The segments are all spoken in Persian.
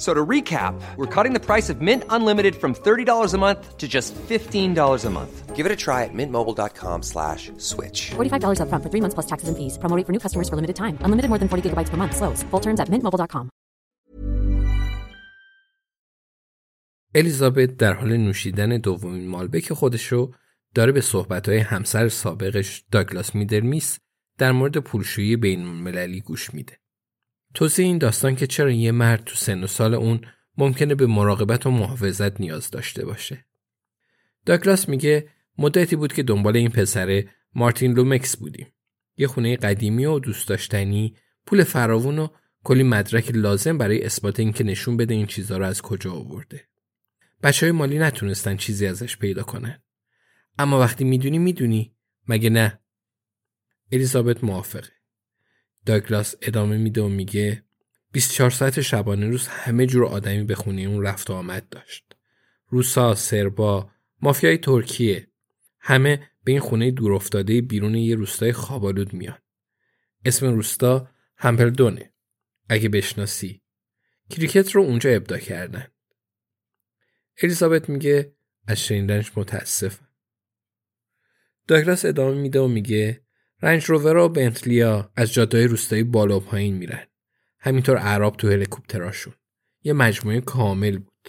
So to recap, we're cutting the price of Mint Unlimited from $30 a month to just $15 a month. Give it a try at mintmobile.com slash switch. $45 up front for three months plus taxes and fees. Promo rate for new customers for limited time. Unlimited more than 40 gigabytes per month. Slows. Full terms at mintmobile.com. الیزابت در حال نوشیدن دومین مالبک خودشو داره به صحبتهای همسر سابقش داگلاس میدرمیس در مورد پولشویی بین المللی گوش میده. توضیح این داستان که چرا یه مرد تو سن و سال اون ممکنه به مراقبت و محافظت نیاز داشته باشه. داگلاس میگه مدتی بود که دنبال این پسر مارتین لومکس بودیم. یه خونه قدیمی و دوست داشتنی، پول فراوون و کلی مدرک لازم برای اثبات اینکه نشون بده این چیزها رو از کجا آورده. بچه های مالی نتونستن چیزی ازش پیدا کنن. اما وقتی می‌دونی می‌دونی مگه نه؟ الیزابت موافقه. داگلاس ادامه میده و میگه 24 ساعت شبانه روز همه جور آدمی به خونه اون رفت و آمد داشت. روسا، سربا، مافیای ترکیه همه به این خونه دور افتاده بیرون یه روستای خوابالود میان. اسم روستا همپلدونه. اگه بشناسی. کریکت رو اونجا ابدا کردن. الیزابت میگه از شنیدنش متاسفم. داگلاس ادامه میده و میگه رنج روور و بنتلیا از جادههای روستایی بالا و پایین میرن. همینطور عرب تو هلیکوپتراشون. یه مجموعه کامل بود.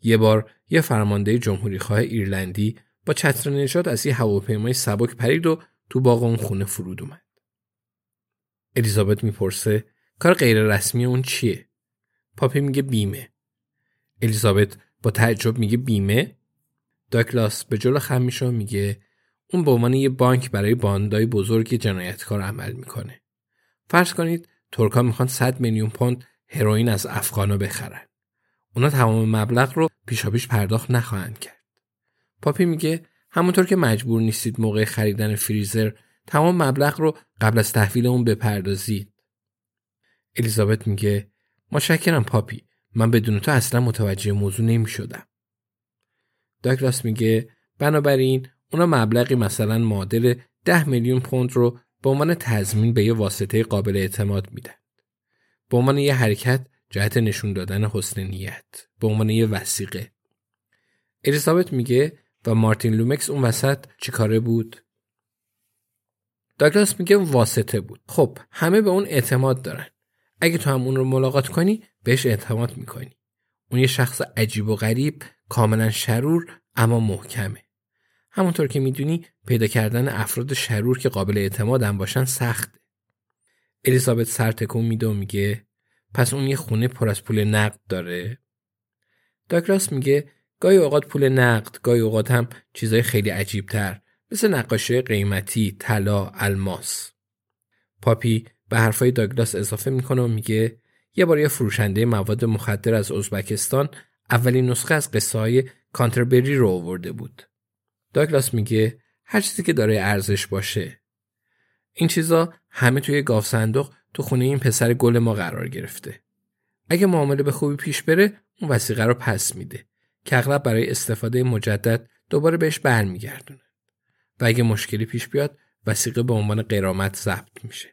یه بار یه فرمانده جمهوری خواه ایرلندی با چتر نجات از یه هواپیمای سبک پرید و تو باغ اون خونه فرود اومد. الیزابت می‌پرسه کار غیر رسمی اون چیه؟ پاپی میگه بیمه. الیزابت با تعجب میگه بیمه؟ داکلاس به جلو خم میشه میگه اون به عنوان یه بانک برای باندای بزرگ جنایتکار عمل می‌کنه. فرض کنید ترکا می‌خوان 100 میلیون پوند هروئین از افغانا بخرن. اونا تمام مبلغ رو پیشاپیش پرداخت نخواهند کرد. پاپی میگه همونطور که مجبور نیستید موقع خریدن فریزر تمام مبلغ رو قبل از تحویل اون بپردازید. الیزابت میگه متشکرم پاپی من بدون تو اصلا متوجه موضوع نمی شدم. داگلاس میگه بنابراین اونا مبلغی مثلا معادل 10 میلیون پوند رو به عنوان تضمین به یه واسطه قابل اعتماد میدن. به عنوان یه حرکت جهت نشون دادن حسن نیت. به عنوان یه وسیقه. الیزابت میگه و مارتین لومکس اون وسط چیکاره بود؟ داگلاس میگه واسطه بود. خب همه به اون اعتماد دارن. اگه تو هم اون رو ملاقات کنی بهش اعتماد می‌کنی. اون یه شخص عجیب و غریب کاملا شرور اما محکمه. همونطور که می‌دونی پیدا کردن افراد شرور که قابل اعتماد هم باشن سخته. الیزابت سر تکون میده و میگه پس اون یه خونه پر از پول نقد داره؟ داگلاس میگه گاهی اوقات پول نقد، گاهی اوقات هم چیزای خیلی عجیب تر مثل نقاشی قیمتی، طلا، الماس. پاپی به حرفای داگلاس اضافه می‌کنه و میگه یه بار یه فروشنده مواد مخدر از ازبکستان اولین نسخه از قصه های کانتربری رو آورده بود. داگلاس میگه هر چیزی که داره ارزش باشه. این چیزا همه توی گاوصندوق تو خونه این پسر گل ما قرار گرفته. اگه معامله به خوبی پیش بره اون وثیقه رو پس میده که اغلب برای استفاده مجدد دوباره بهش برمیگردونه. و اگه مشکلی پیش بیاد وثیقه به عنوان غرامت ضبط میشه.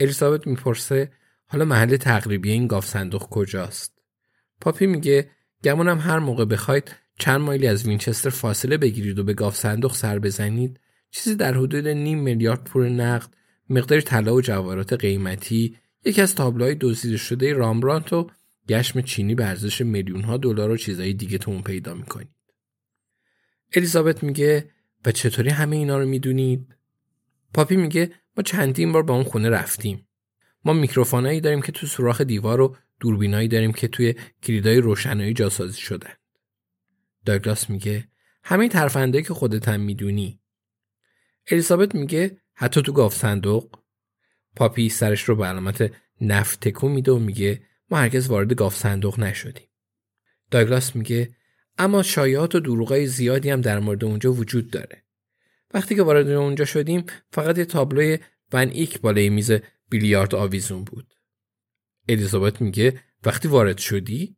الیزابت می‌پرسه حالا محل تقریبی این گاوصندوق کجاست پاپی میگه گمونم هر موقع بخواید چند مایلی از وینچستر فاصله بگیرید و به گاوصندوق سر بزنید چیزی در حدود نیم میلیارد پول نقد مقدار طلا و جواهرات قیمتی یکی از تابلوهای دزدیده شده رامبرانت و گشم چینی به ارزش میلیون ها دلار و چیزهای دیگه تو اون پیدا می‌کنید. الیزابت میگه و چطوری همه اینا رو می‌دونید؟ پاپی میگه ما چندین بار با اون خونه رفتیم. ما میکروفونایی داریم که تو سوراخ دیوار و دوربینایی داریم که توی کلیدای روشنایی جاسازی شدن. داگلاس میگه همه ترفندایی که خودت هم می‌دونی. الیزابت میگه حتی تو گاوصندوق؟ پاپی سرش رو به علامت نفی میده و میگه ما هرگز وارد گاوصندوق نشدیم. داگلاس میگه اما شایعات و دروغای زیادی هم در مورد اونجا وجود داره. وقتی که وارد اونجا شدیم فقط یه تابلوی ون آیک بالای میز بیلیارد آویزون بود. الیزابت میگه وقتی وارد شدی؟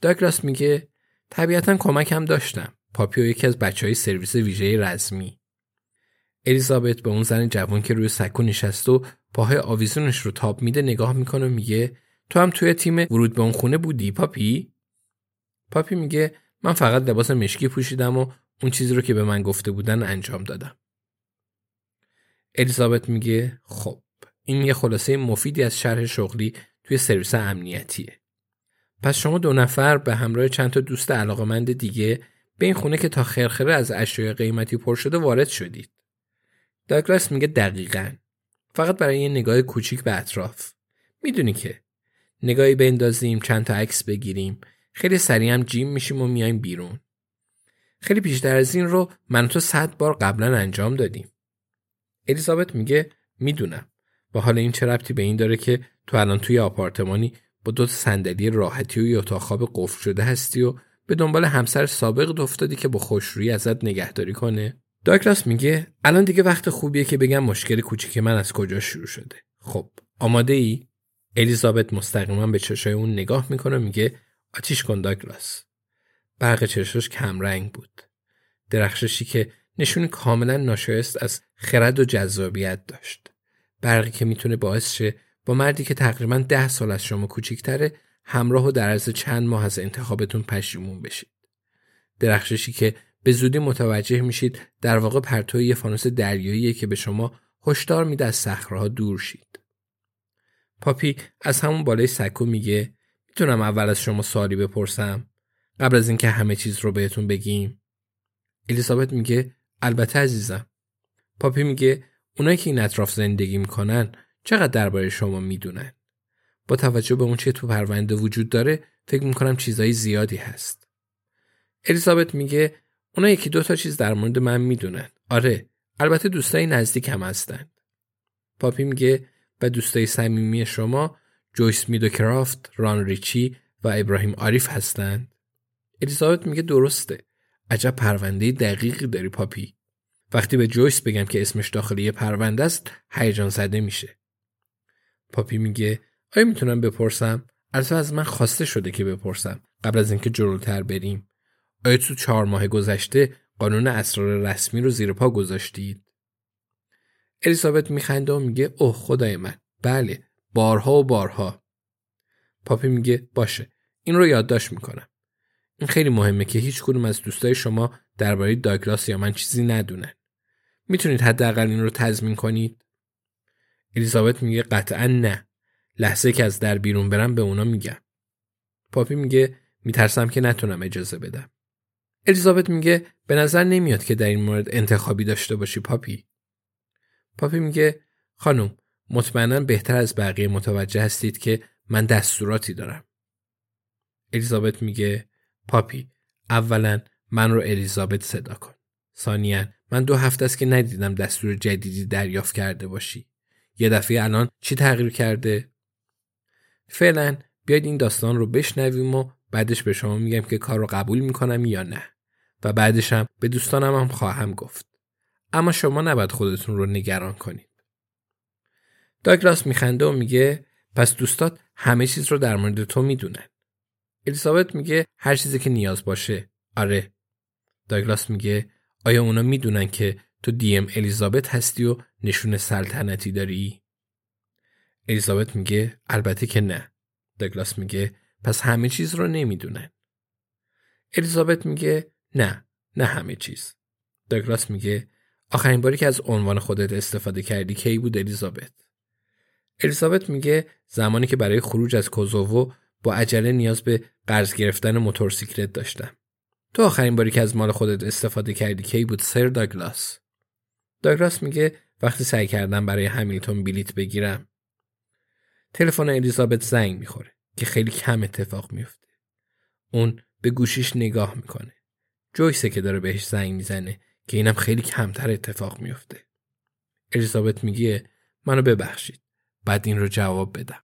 داگلاس میگه طبیعتا کمک هم داشتم. پاپیو یکی از بچه های سرویس ویژه رزمی. الیزابت به اون زن جوان که روی سکو نشست و پاهای آویزونش رو تاب میده نگاه می‌کنه و میگه تو هم توی تیم ورود به اون خونه بودی پاپی؟ پاپی میگه من فقط لباس مشکی پوشیدم و اون چیزی رو که به من گفته بودن انجام دادم. الیزابت میگه خب این یه خلاصه مفیدی از شرح شغلی توی سرویس امنیتیه. پس شما دو نفر به همراه چند تا دوست علاقمند دیگه به این خونه که تا خرخره از اشیاء قیمتی پر شده وارد شدید. داگلاس میگه دقیقا. فقط برای یه نگاه کوچیک به اطراف. می‌دونی که نگاهی بندازیم چند تا عکس بگیریم خیلی سریع هم جیم میشیم و میایم بیرون. خیلی بیشتر از این رو من تو صد بار قبلا انجام دادیم. الیزابت میگه می‌دونم. با حال این چه ربطی به این داره که تو الان توی آپارتمانی با دو صندلی راحتی و یه اتاق خواب قفل شده هستی و به دنبال همسر سابق افتادی که با خوشرویی ازت نگهداری کنه. داکلاس میگه الان دیگه وقت خوبیه که بگم مشکل کوچیک من از کجا شروع شده. خب آماده ای الیزابت مستقیما به چشای اون نگاه می‌کنه میگه آتیش کن داگلاس. برق چشاش کمرنگ بود. درخششی که نشون کاملا ناشایست از خرد و جذابیت داشت. برقی که می‌تونه باعث شه با مردی که تقریبا ده سال از شما کوچیکتره همراه و در عرض چند ماه از انتخابتون پشیمون بشید. درخششی که به زودی متوجه میشید در واقع پرتوی یه فانوس دریاییه که به شما هشدار میده از صخره‌ها دور شید. پاپی از همون بالای سکو میگه می‌تونم اول از شما سوالی بپرسم قبل از اینکه همه چیز رو بهتون بگیم. الیزابت میگه البته عزیزم. پاپی میگه اونایی که این اطراف زندگی می‌کنن چقدر درباره شما می‌دونن با توجه به اون چه تو پرونده وجود داره فکر می‌کنم چیزایی زیادی هست الیزابت میگه اونا یکی دو تا چیز در مورد من می‌دونن آره البته دوستای نزدیک هم هستن پاپی میگه و دوستای صمیمی شما جویس میدو کرافت، ران ریچی و ابراهیم عارف هستند. الیزابت میگه درسته. عجب پرونده دقیقی داری پاپی. وقتی به جویس بگم که اسمش داخل یه پرونده است، هیجان زده میشه. پاپی میگه آیا می‌تونم بپرسم؟ البته از من خواسته شده که بپرسم قبل از اینکه جلوتر بریم. آیا تو چهار ماه گذشته قانون اسرار رسمی رو زیر پا گذاشتید؟ الیزابت میخنده و میگه اوه خدای من بله بارها و بارها. پاپی میگه باشه این رو یادداشت می‌کنم. این خیلی مهمه که هیچ کدوم از دوستای شما درباره داگلاس یا من چیزی ندونن. می‌تونید حداقل این رو تضمین کنید؟ الیزابت میگه قطعا نه. لحظه که از در بیرون برم به اونا میگم. پاپی میگه میترسم که نتونم اجازه بدم. الیزابت میگه به نظر نمیاد که در این مورد انتخابی داشته باشی پاپی. پاپی میگه خانم مطمئنا بهتر از بقیه متوجه هستید که من دستوراتی دارم. الیزابت میگه پاپی اولا من رو الیزابت صدا کن. ثانیا من دو هفته است که ندیدم دستور جدیدی دریافت کرده باشی. یه دفعه الان چی تغییر کرده؟ فعلا بیاید این داستان رو بشنویم و بعدش به شما میگم که کار رو قبول می‌کنم یا نه. و بعدشم به دوستانم هم خواهم گفت. اما شما نباید خودتون رو نگران کنید. داگلاس میخنده و میگه پس دوستات همه چیز رو در مورد تو می‌دونن. الیزابت میگه هر چیزی که نیاز باشه. آره. داگلاس میگه آیا اونا می‌دونن که تو دیم الیزابت هستی و نشون سلطنتی داری؟ الیزابت میگه البته که نه. دگلاس میگه پس همه چیز رو نمی‌دونن. الیزابت میگه نه نه همه چیز. دگلاس میگه آخرین باری که از عنوان خودت استفاده کردی کی بود الیزابت؟ الیزابت میگه زمانی که برای خروج از کوزوو با عجله نیاز به قرض گرفتن موتورسیکلت داشتم. تو آخرین باری که از مال خودت استفاده کردی کی بود سر داگلاس؟ داگلاس میگه وقتی سعی کردم برای همیلتون بلیت بگیرم. تلفن الیزابت زنگ می‌خوره که خیلی کم اتفاق میفته. اون به گوشیش نگاه می‌کنه. جویسه که داره بهش زنگ می‌زنه که اینم خیلی کمتر اتفاق میفته. الیزابت میگه منو ببخشید. بعد این رو جواب بدم.